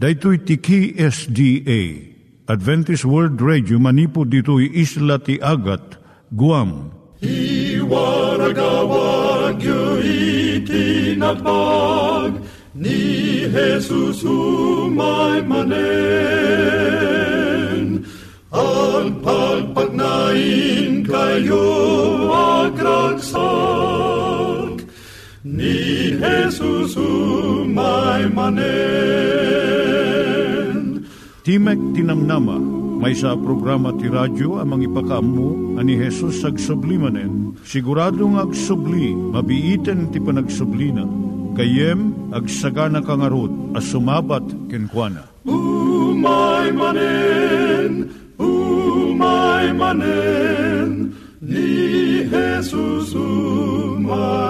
Daitui tiki SDA Adventist World Radio manipud ditui isla ti Agat Guam. I waragawag itinatpag ni Jesus umay manen al pagpagnain kayo agkansak ni Jesus umay manen Timek Tinamnama, may sa programa ti radyo amang ipakaammo ani Hesus ag sublimanen. Siguradong ag subli, mabiiten ti panagsublina. Kayem ag sagana kangarot as sumabat kenkwana. Umay manen, umay manen, ni Jesus umay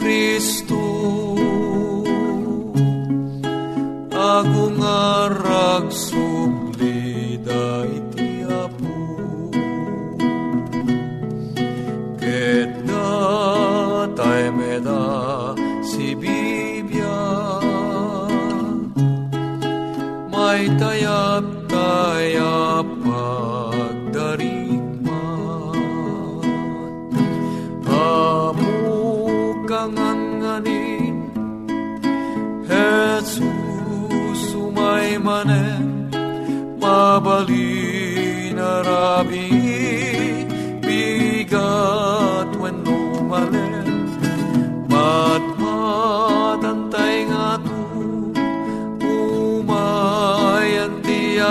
Dagiti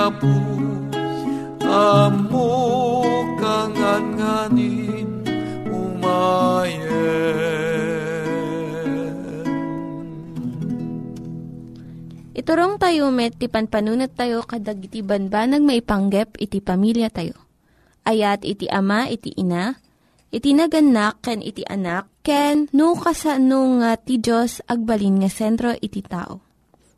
ti apus amok kangan nganin umayen Iturong tayo met, ti panpanunat tayo kadag iti banbanag maipanggep iti pamilya tayo. Ayat iti ama, iti ina, iti naganak, ken iti anak, ken no kasano nga ti Diyos agbalin nga sentro iti tao.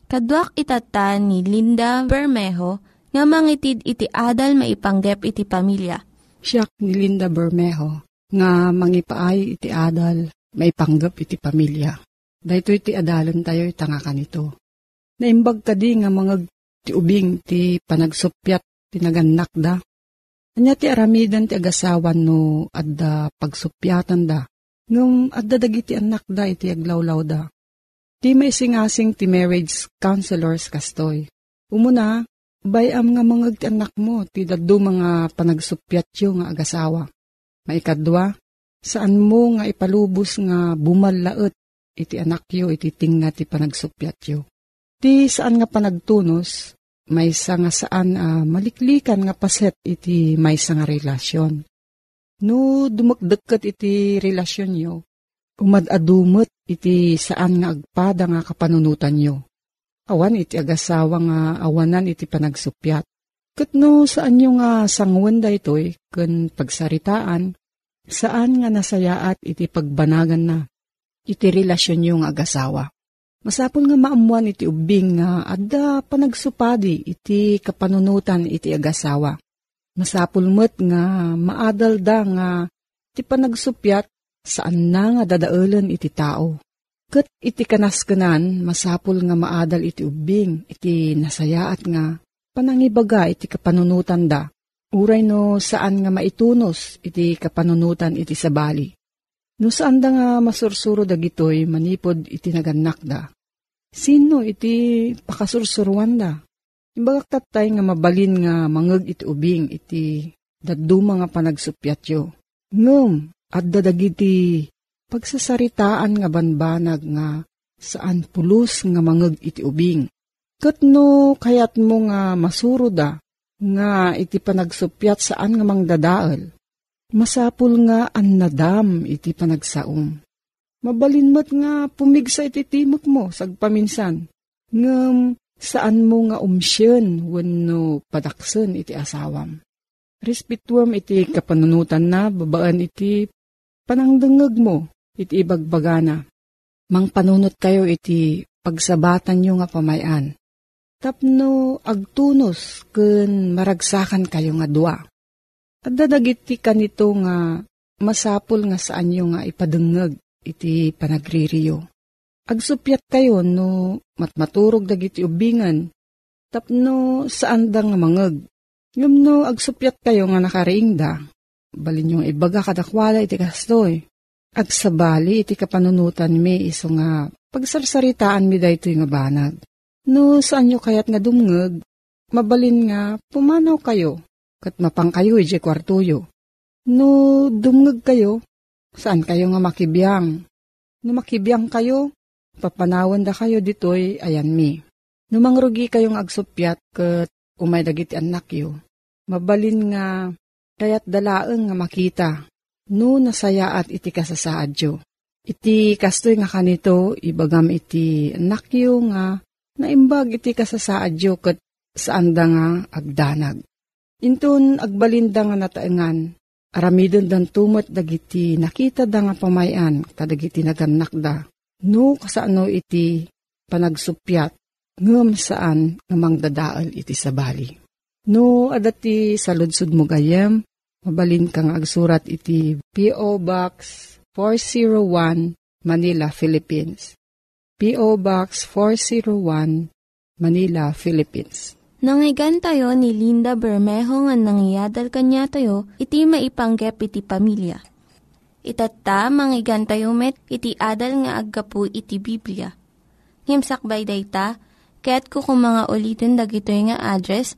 Kaduak itatan ni Linda Bermejo nga mangitid iti adal maipanggep iti pamilya. Siya ni Linda Bermejo nga mangipaay iti adal maipanggap iti pamilya. Dahito iti adalan tayo itanga kanito. Naimbag ka di nga mga ti ubing ti panagsupyat ti naganak da. Anya ti aramidan ti agasawan no adda pagsupyatan da. Ngum adda dagiti anak da iti aglawlaw da. Ti may singasing ti marriage counselors kastoy. Umuna, bayam nga mga anak mo ti daddo mga panagsupyat yo nga agasawa. Maikadwa, saan mo nga ipalubos nga bumalaet iti anak yo iti tingna ti panagsupyat yo. Ti saan nga panagtunos, may nga saan uh, maliklikan nga paset iti may nga relasyon. No dumagdagkat iti relasyon yo, umadadumot iti saan nga agpada nga kapanunutan yo. Awan iti agasawa nga awanan iti panagsupyat. Kat no saan nyo nga sangwan da ito'y kun pagsaritaan, saan nga nasayaat iti pagbanagan na iti relasyon nyo nga agasawa. Masapon nga maamuan iti ubing nga adda panagsupadi iti kapanunutan iti agasawa. Masapul met nga maadal da nga iti panagsupyat saan na nga dadaulan iti tao. Kat iti kanaskanan masapul nga maadal iti ubing iti nasayaat nga panangibaga iti kapanunutan da. Uray no saan nga maitunos iti kapanunutan iti sabali. No saan da nga masursuro dagitoy manipod iti naganak da. Sino iti pakasursuruan da? Imbagak tatay nga mabalin nga mangeg iti ubing iti daduma nga panagsupyat yo. Ngum, at dadagiti pagsasaritaan nga banbanag nga saan pulos nga mangeg iti ubing. Kat no kayat mo nga masuro da nga iti panagsupyat saan nga mangdadaal Masapul nga an nadam iti panagsaom. Mabalinmat nga pumigsa iti timok mo sagpaminsan. Ngam saan mo nga umsyen wenno padaksen iti asawam. Respetuam iti kapanunutan na babaan iti panangdengeg mo iti ibagbagana. Mang panunot kayo iti pagsabatan nyo nga pamayan. Tapno agtunos ken maragsakan kayo nga dua at dadagiti kanito nga masapul nga saan nyo nga ipadengeg iti panagririyo. Agsupyat kayo no matmaturog dagiti ubingan tapno saan da nga mangeg. Ngam no agsupyat kayo nga nakariingda, balin yung ibaga kadakwala iti kastoy. Agsabali iti kapanunutan mi iso nga pagsarsaritaan mi dayto nga banag. No saan nyo kayat nga dumngeg, mabalin nga pumanaw kayo kat mapang kayo iti kwartuyo. No dumngeg kayo, saan kayo nga makibiyang? No makibiyang kayo, papanawan da kayo ditoy ayan mi. No mangrugi kayong agsupyat kat umay dagiti anak yo. Mabalin nga kayat dalaeng nga makita. No nasayaat iti kasasaad yo. Iti kastoy nga kanito, ibagam iti anak yo nga naimbag iti kasasaad yo kat saan da nga agdanag. Intun agbalinda nga nataengan, aramidon dan tumat dagiti nakita da nga pamayan, kadagiti naganak da. No kasano iti panagsupyat, ngem saan nga mangdadaal iti sabali. No adati sa ludsud mo gayem, mabalin kang agsurat iti P.O. Box 401 Manila, Philippines. P.O. Box 401 Manila, Philippines. Nangyigan tayo ni Linda Bermejo nga nangyadal kanya tayo, iti maipanggep iti pamilya. Itatta, manggigan tayo met, iti adal nga aggapu iti Biblia. Ngimsakbay day ta, kaya't kukumanga ulitin dagito nga address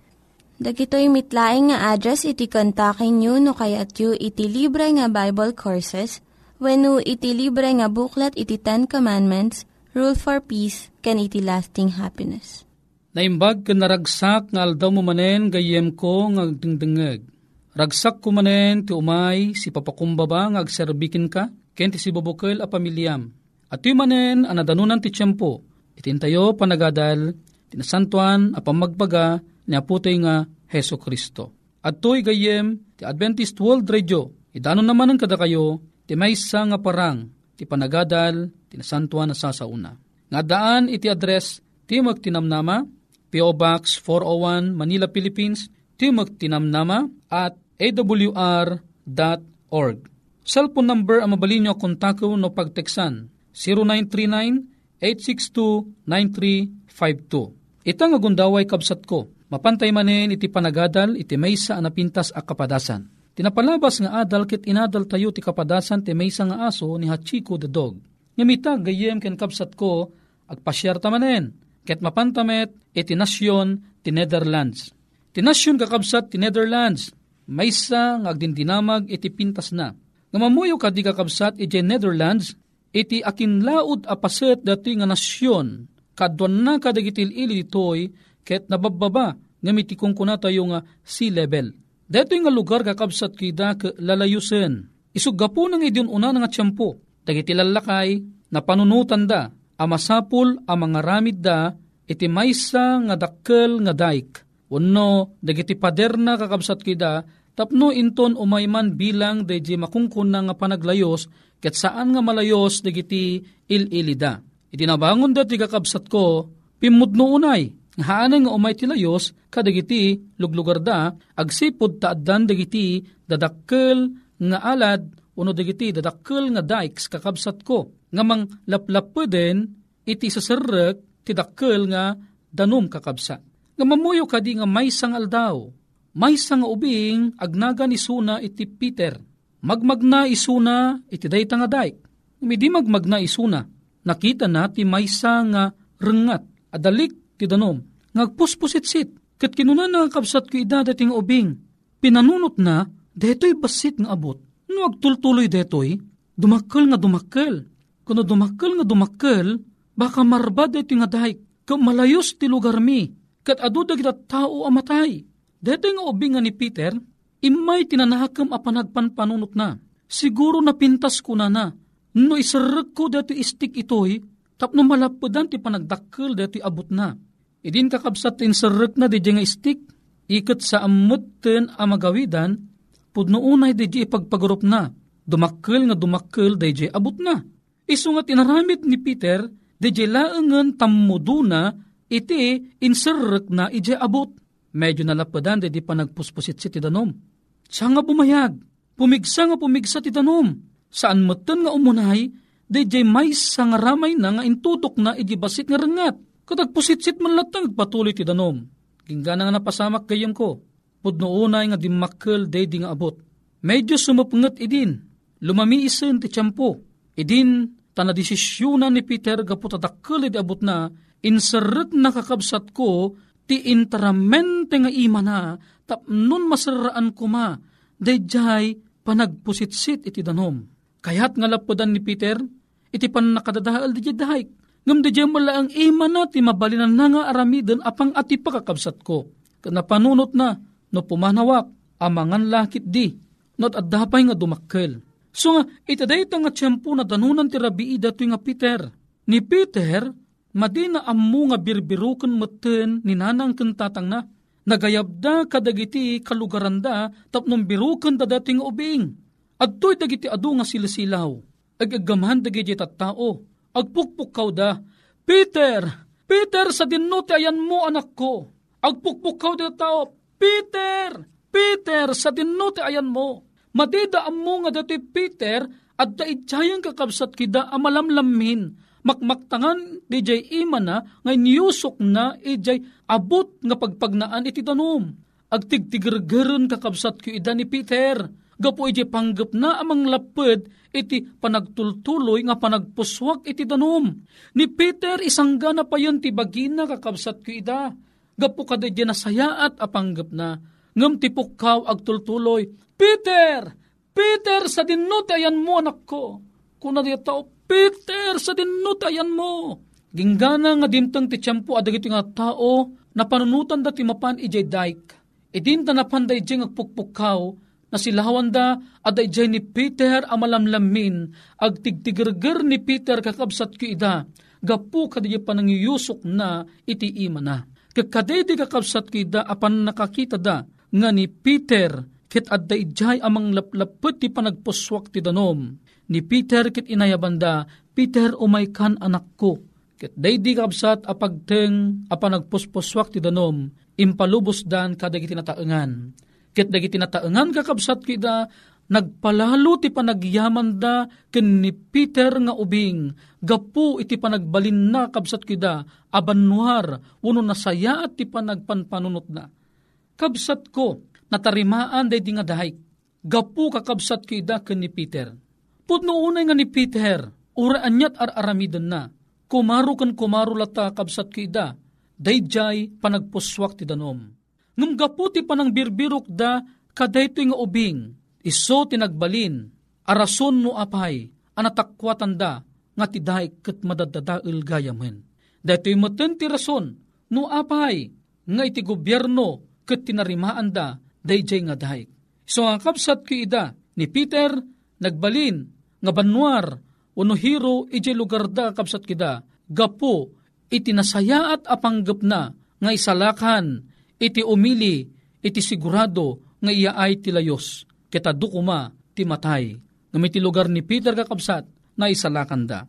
Dagitoy mitlaing nga address iti kontakin nyo no kayat yu iti libre nga Bible Courses when iti libre nga buklat iti Ten Commandments, Rule for Peace, can iti lasting happiness. Naimbag ka naragsak nga aldaw mo manen gayem ko nga agdingdingeg. Ragsak ko manen ti umay si papakumbaba nga agserbikin ka, ken ti si bubukel a pamilyam. At manen anadanunan ti tiyempo, itintayo panagadal, tinasantuan a pamagbaga, ni aputoy nga Heso Kristo. At to'y gayem, ti Adventist World Radio, idano naman ang kada kayo, ti maysa nga parang, ti panagadal, ti nasantuan na sasauna. Nga daan iti address, ti magtinamnama, P.O. Box 401 Manila, Philippines, ti magtinamnama at awr.org. Cellphone number ang mabalin nyo kontakto no pagteksan 0939-862-9352. Itang agundaway kabsat ko, Mapantay manen iti panagadal iti maysa anapintas a kapadasan. Tinapalabas nga adal kit inadal tayo ti kapadasan ti maysa nga aso ni Hachiko the dog. Ngamita gayem ken kapsat ko agpasyar manen. Ket mapantamet iti nasyon ti Netherlands. Ti nasyon kakabsat ti Netherlands. Maysa nga agdindinamag iti pintas na. Ngamamuyo ka di kakabsat iti Netherlands iti akinlaod a paset dati nga nasyon kadwan na kadagitil ili ditoy ket nabababa nga mitikong kuna tayo nga sea level. Dito nga lugar kakabsat kida ke lalayusen. Isuggapo nang idyon una nga tiyempo. Dagiti lalakay na panunutan da amasapul a mga ramid da iti maysa nga dakkel nga daik. Wano dagiti pader na kakabsat kida tapno inton umayman bilang deji makungkun na nga panaglayos ket saan nga malayos dagiti il-ilida. Iti nabangon dati kakabsat ko, pimudno unay, Haanay nga umay tilayos, kadagiti luglugar da, agsipod taaddan dagiti dadakkel nga alad, uno dagiti dadakkel nga dikes kakabsat ko. Nga mang laplapuden, iti sasarrek, ti dakkel nga danum kakabsat. Nga mamuyo kadi nga may sang aldaw, may sang ubing agnaga ni Suna iti Peter. Magmagna isuna iti dayta nga dayk. Midi magmagna isuna, nakita na ti maysa nga rengat, adalik ti danom. Ngagpuspusitsit, kat kinuna nga kabsat ko ida dating ubing. Pinanunot na, deto'y basit nga abot. No agtultuloy deto'y, dumakkel nga dumakkel. Kuno dumakkel nga dumakkel, baka marba deti nga dahik, ka malayos ti lugar mi, kat adu dagita tao amatay. Deto'y nga ubing nga ni Peter, imay tinanahakam a panagpanpanunot na. Siguro napintas ko na na, no isarag ko deti istik ito'y, tapno malapadan ti panagdakkel deti abot na Idin kakabsat insarek na di nga istik, ikat sa amutten a magawidan, pudno unay di ipagpagurup na, dumakkel nga dumakkel di abot na. Iso nga tinaramit ni Peter, di laengan tammuduna, iti insarek na ije abot. Medyo nalapadan di di pa nagpuspusit si tidanom. Siya nga bumayag, pumigsa nga pumigsa ti danom. Saan matan nga umunay, di may sa nga ramay na nga intudok na iji basit nga rengat Kadag pusit-sit man latang patuloy ti danom. Ginggana nga napasamak gayam ko. Pudno unay nga dimakkel day di nga abot. Medyo sumupngat idin. Lumami isen ti tiyampo. Idin tanadisisyunan ni Peter gaputa dakkel di abot na inseret na kakabsat ko ti interamente nga ima na tapnon masaraan ko ma dayjay panagpusitsit iti danom. Kayat nga lapodan ni Peter iti pan nakadadahal di dahay Ngam di mala ang ima na ti mabalinan na nga aramiden apang ati pakakabsat ko. Kana na, no pumanawak, amangan lakit di, not addapay nga dumakkel. So nga, itaday nga tiyempo na danunan ti rabii dato nga Peter. Ni Peter, madina ammo nga birbirukan maten ni nanang kentatang na, nagayabda kadagiti kalugaranda tapnong birukan da dating ubing. At to'y dagiti adu nga silasilaw, agagamahan dagiti tattao, Agpukpukaw da, Peter, Peter sa dinuti ayan mo anak ko. Agpukpukaw da tao, Peter, Peter, sa dinno ayan mo. Madidaan mo nga dati Peter, at daidjayan kakabsat kida amalamlamin. Makmaktangan di jay ima ngay niyusok na, ijay abot nga pagpagnaan iti tanom. Agtigtigirgiron kakabsat ko ida ni Peter. Gapo ijay panggap na amang lapad iti panagtultuloy nga panagpuswak iti danom. Ni Peter isang gana pa yun ti bagina kakabsat ko ida. Gapo kada di nasayaat apanggap na. Ngam ti pukaw agtultuloy. Peter! Peter, sa dinutayan mo anak ko. Kuna di tao, Peter, sa dinutayan mo. Ginggana nga dimtang ti tiyampo adagiti nga tao na panunutan da ti mapan ijay daik. Idinta na panday ijay ngagpukpukaw na silawan da aday ijay ni Peter amalamlamin ag tigtigirgir ni Peter kakabsat ko ida gapu kadi panangiyusok na iti ima na. Kakadedi kakabsat ko ida apan nakakita da nga ni Peter ket adda ijay amang laplapet ti panagpuswak ti danom. Ni Peter ket inayabanda, Peter umay kan anak ko. Ket daydi kabsat apagteng apa nagpuspuswak ti danom, impalubos dan kadagiti nataengan. Ket dagiti nataengan kakabsat kida nagpalalo ti panagyaman da ken ni Peter nga ubing gapu iti panagbalin na kabsat kida abanwar uno nasaya at ti panagpanpanunot na. Kabsat ko natarimaan day di nga dahay. Gapu kakabsat kida ken ni Peter. Pudno unay nga ni Peter, uraan niya't ar-aramidan na. Kumaro kan kumaro lata kabsat kida, dayjay panagpuswak ti danom. Ngum gapu ti panang birbirok da, kadayto nga ubing, iso tinagbalin, arason no apay, anatakwatan da, nga ti dahay kat madadadail gayamen. Daytoy maten ti rason, no apay, nga iti gobyerno, kat tinarimaan da, dayjay nga dahay. So ang kapsat ko ida, ni Peter, nagbalin, nga banwar, uno hero iti lugar da kapsat kida, gapo, iti nasayaat apanggap na, nga isalakan, iti umili, iti sigurado, nga iyaay ti layos, kita dukuma, ti matay, nga may ti lugar ni Peter kakabsat, na isalakan da.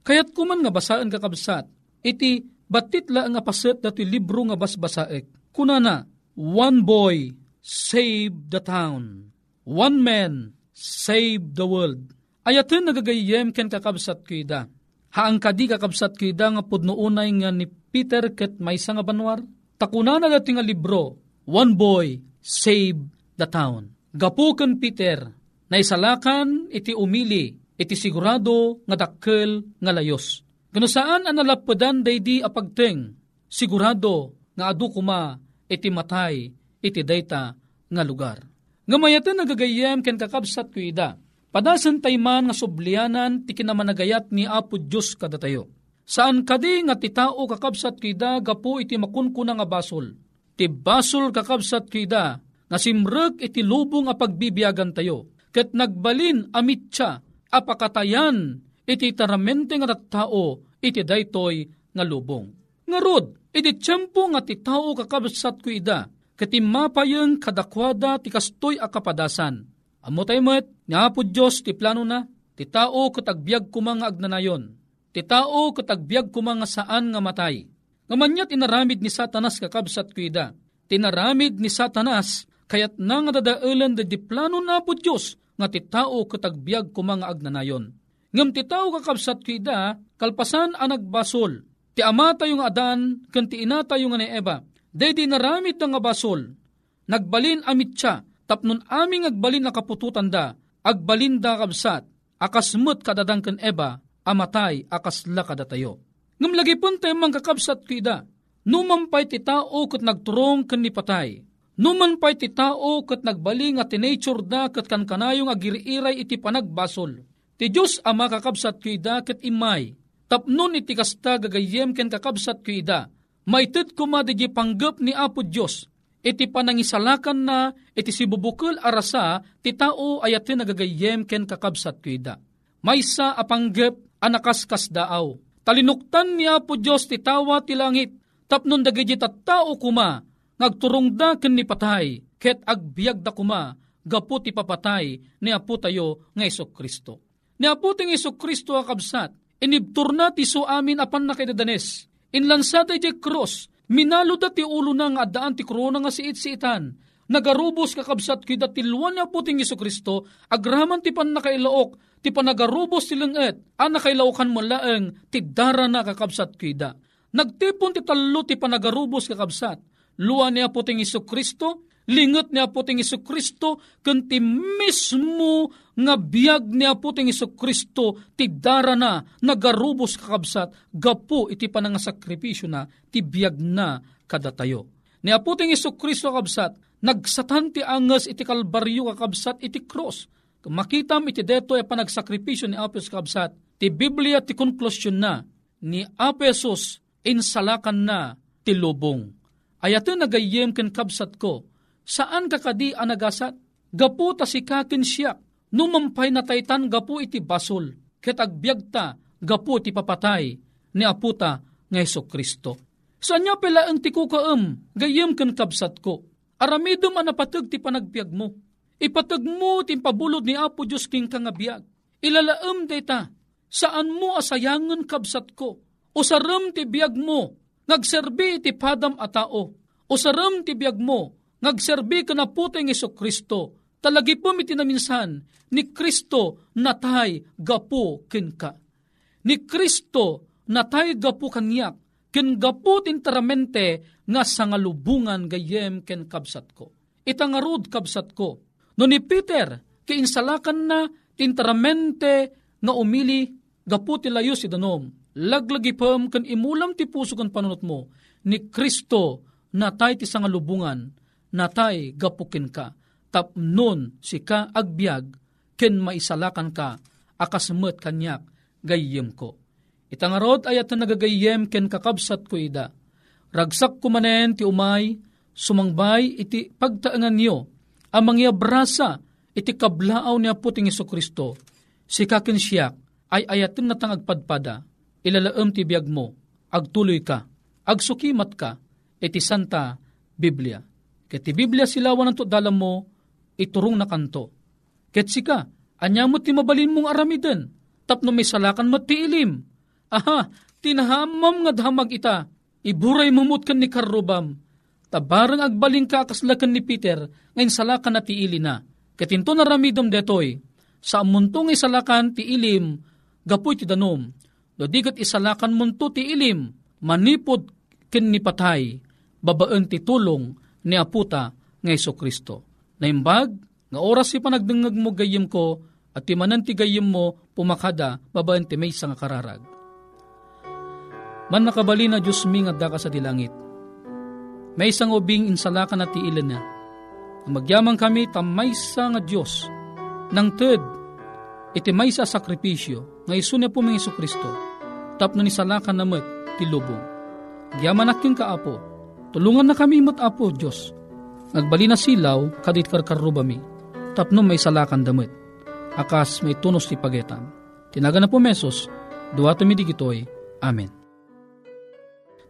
Kayat kuman nga basaan kakabsat, iti batit la nga paset dati libro nga basbasaek. Kunana, one boy save the town. One man save the world. Ayatin nagagayem ken kakabsat kida. Haang kadi kakabsat kida nga pudno unay nga ni Peter ket may nga banwar. Takuna na dati nga libro, One Boy Save the Town. Gapu ken Peter, na isalakan iti umili, iti sigurado nga dakkel nga layos. Gano saan ang nalapadan daydi apagteng, sigurado nga adu kuma iti matay iti dayta nga lugar. Ngamayatan nagagayem ken kakabsat ko ida. Padasan tayman nga sublianan ti kinamanagayat ni Apo Diyos kada tayo. Saan kadi nga ti tao kakabsat kida gapo iti makunkuna nga basol. Ti basol kakabsat kida nga simrek iti lubong a pagbibiyagan tayo. Ket nagbalin amit siya apakatayan iti taramente nga tao iti daytoy nga lubong. Ngarod, iti tiyempo nga ti tao kakabsat ko ida katimapayeng kadakwada ti kastoy a kapadasan. Amo tayo met, nga po Diyos ti plano na, ti tao katagbiag kumang agnanayon, ti tao katagbiag kumang saan nga matay. Ngamanyat inaramid ni Satanas kakabsat kuida, tinaramid ni Satanas, kayat na nga dadailan da di plano na po Diyos, nga ti tao katagbiag kumang agnanayon. Ngam ti tao kakabsat kuida, kalpasan ang nagbasol, ti ama tayo nga adan, kan ti ina ni Eva, Daydi naramid nga basol, nagbalin amit siya, tapnon aming agbalin na kapututan da, agbalin da kabsat, akasmut kadadang ken eba, amatay akasla kadatayo. Ngam lagi pun tayo mang kakabsat kida, numampay ti tao kat nagturong ken ni patay, numan pay ti tao kat nagbaling at tinature da kat kankanayong agiriiray iti panagbasol. Ti Diyos ama kakabsat kida kat imay, tapnon iti kasta gagayem ken kakabsat kida, Maited kumadigi panggap ni Apo Diyos, iti panangisalakan na iti sibubukul arasa ti tao ayatin nagagayem ken kakabsat kuida. Maysa apanggap anakaskas daaw. Talinuktan ni Apo Diyos ti tawa ti langit, tapnon dagiti tao kuma, ngagturong da ken ni patay, ket agbiag da kuma, gapu ti papatay ni Apo tayo nga Iso Kristo. Ni Apo ting Iso Kristo akabsat, inibtur na ti so amin apan nakidadanes, Inlansada di cross, minalo da ti ulo na nga adaan ti krona nga siit-siitan, nagarubos kakabsat kida tilwan niya puting Iso Kristo, agraman ti pan nakailaok, ti panagarubos ti lenget, an nakailaukan mo laeng, ti dara na kakabsat kida. Nagtipon ti talo ti panagarubos kakabsat, luwan niya puting Iso Kristo, lingot niya puting Iso Kristo, kanti mismo nga biyag niya puting Iso Kristo, ti dara na, nagarubos kakabsat, gapo iti panangasakripisyo na, ti biyag na kadatayo. Ni aputing Iso Kristo kakabsat, nagsatan angas iti kalbaryo kakabsat iti cross. Makitam iti deto e panagsakripisyo ni Apes kakabsat. Ti Biblia ti konklusyon na ni Apesos insalakan na ti lubong. Ayato nagayem ken kabsat ko, saan kakadi anagasat? Gapu ta si kakin siya, numampay na taytan gapu iti basol, ket agbyag ta gapu iti papatay ni aputa nga Heso Kristo. Saan niya pala ang tikukaam, gayem ken kabsat ko, Aramidom anapatag ti panagbiag mo. Ipatag mo ti pabulod ni Apo Diyos king kangabiyag. Ilalaam data, saan mo asayangan kabsat ko. O saram ti biyag mo, nagserbi ti padam a tao. O saram ti biyag mo, nagserbi ka na puteng Iso Kristo. Talagi po mitinaminsan, ni Kristo natay gapo ken ka. Ni Kristo natay gapo kanyak, ken gapo tintaramente nga sangalubungan gayem ken kabsat ko. Itangarod kabsat ko. No ni Peter, kainsalakan na tintaramente nga umili gapu ti layo si danom. Laglagi pam kan imulam ti puso kan panunot mo ni Kristo natay ti sangalubungan natay gapukin ka tapnon si ka agbyag ken maisalakan ka akasmet kanyak gayem ko. Itangarod ayat na nagagayem ken kakabsat ko ida Ragsak kumanen ti umay, sumangbay iti pagtaangan niyo, amang brasa iti kablaaw ni Aputing Iso Kristo, si kakin siyak ay ayatin na agpadpada, ilalaam ti biyag mo, agtuloy ka, agsukimat ka, iti Santa Biblia. Ket ti Biblia silawan ng dalam mo, iturong na kanto. Ket sika, anya ti mabalin mong aramiden, tapno may salakan mo ti ilim. Aha, tinahamam nga damag ita, Iburay mamut kan ni karubam. Tabarang agbaling ka kaslakan ni Peter, ngayon salakan na ti ili na. Katinto na ramidom detoy, sa muntong isalakan ti ilim, gapoy ti danom. Do digat isalakan munto ti ilim, manipod ken ni patay, babaan ti tulong ni aputa nga Iso Kristo. Naimbag, nga oras si panagdengag mo gayim ko, at ti manan ti gayim mo pumakada, babaan ti may nga kararag Man nakabali na Diyos mi nga daka sa dilangit. May isang ubing insalakan na tiilan na. Magyamang kami tamaysa nga Diyos. Nang ted, iti maysa sakripisyo, nga niya po mga Iso Kristo. Tapno ni salakan na met, ti lubong. Gyaman aking kaapo, tulungan na kami mat apo Diyos. Nagbali na silaw, kadit karkarubami. Tapno may salakan damit. Akas may tunos ti pagetan. Tinaga na po mesos, duwa tumidigitoy. Amen.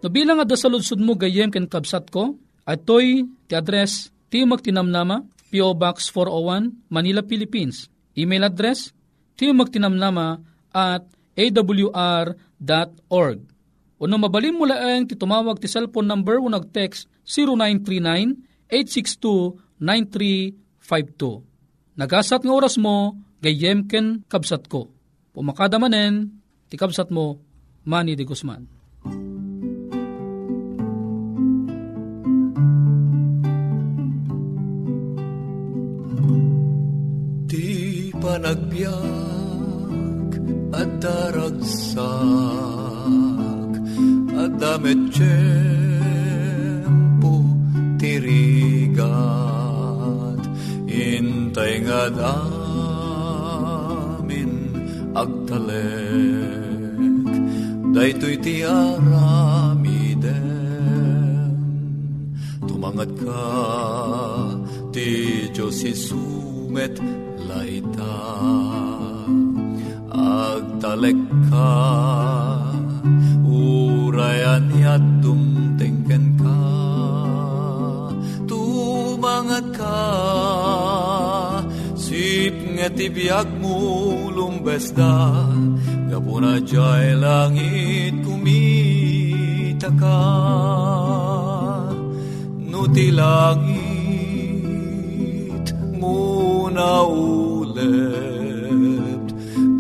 No bilang nga dasaludsud mo gayem ken kabsat ko, at toy ti address Timog Tinamnama, P.O. Box 401, Manila, Philippines. Email address timogtinamnama at awr.org. Uno mabalin mo laeng ti tumawag ti cellphone number o nag-text 0939-862-9352. Nagasat nga oras mo, gayem ken kabsat ko. Pumakada manen, ti kabsat mo, Manny de Guzman. Panagbiag at daragsak at damit tiyempo tirigat. Intay nga damin agtalek daytoy ti aramiden tumangat ka ti Diyos isumet laita agtalek ka urayan yat dumtengken ka. Tumangat ka sip nga tibiyag mo lumbesda gapuna jay langit kumita ka. Nuti muna ulit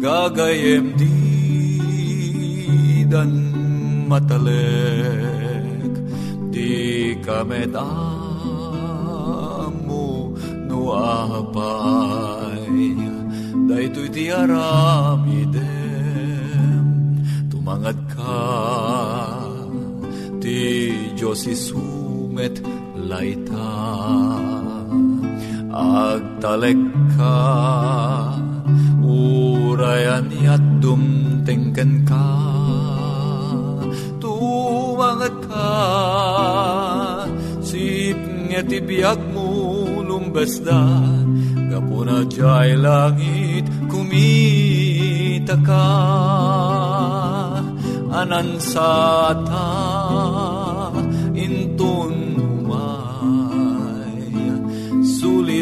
gagayem di dan matalek di kami mo no apay daytoy di aramidem. Tumangad ka ti Diyos isumet laita. Agtalek ka urayan at dumtengken ka. Tumangat ka sip nga tibiyag mo lumbasda kapuna jay langit kumita ka. Anansata intun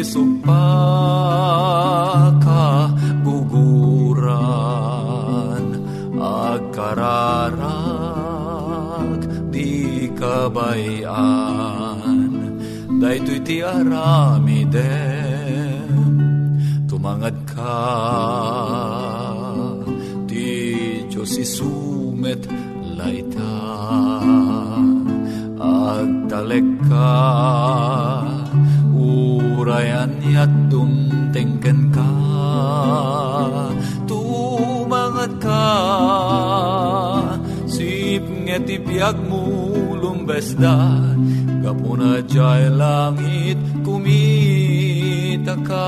supaka guguran agkararag di kabayan daytoy ti aramiden tumangad ka ti Diyos isumet laita. Agtalek ka urayan yat dumtengken ka. Tumangat ka. Sip ngeti piag mo lumbesda kapuna jay langit kumita ka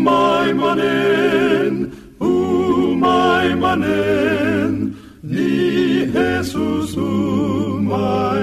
Umay manen, umay manen, ni Jesus umay manen.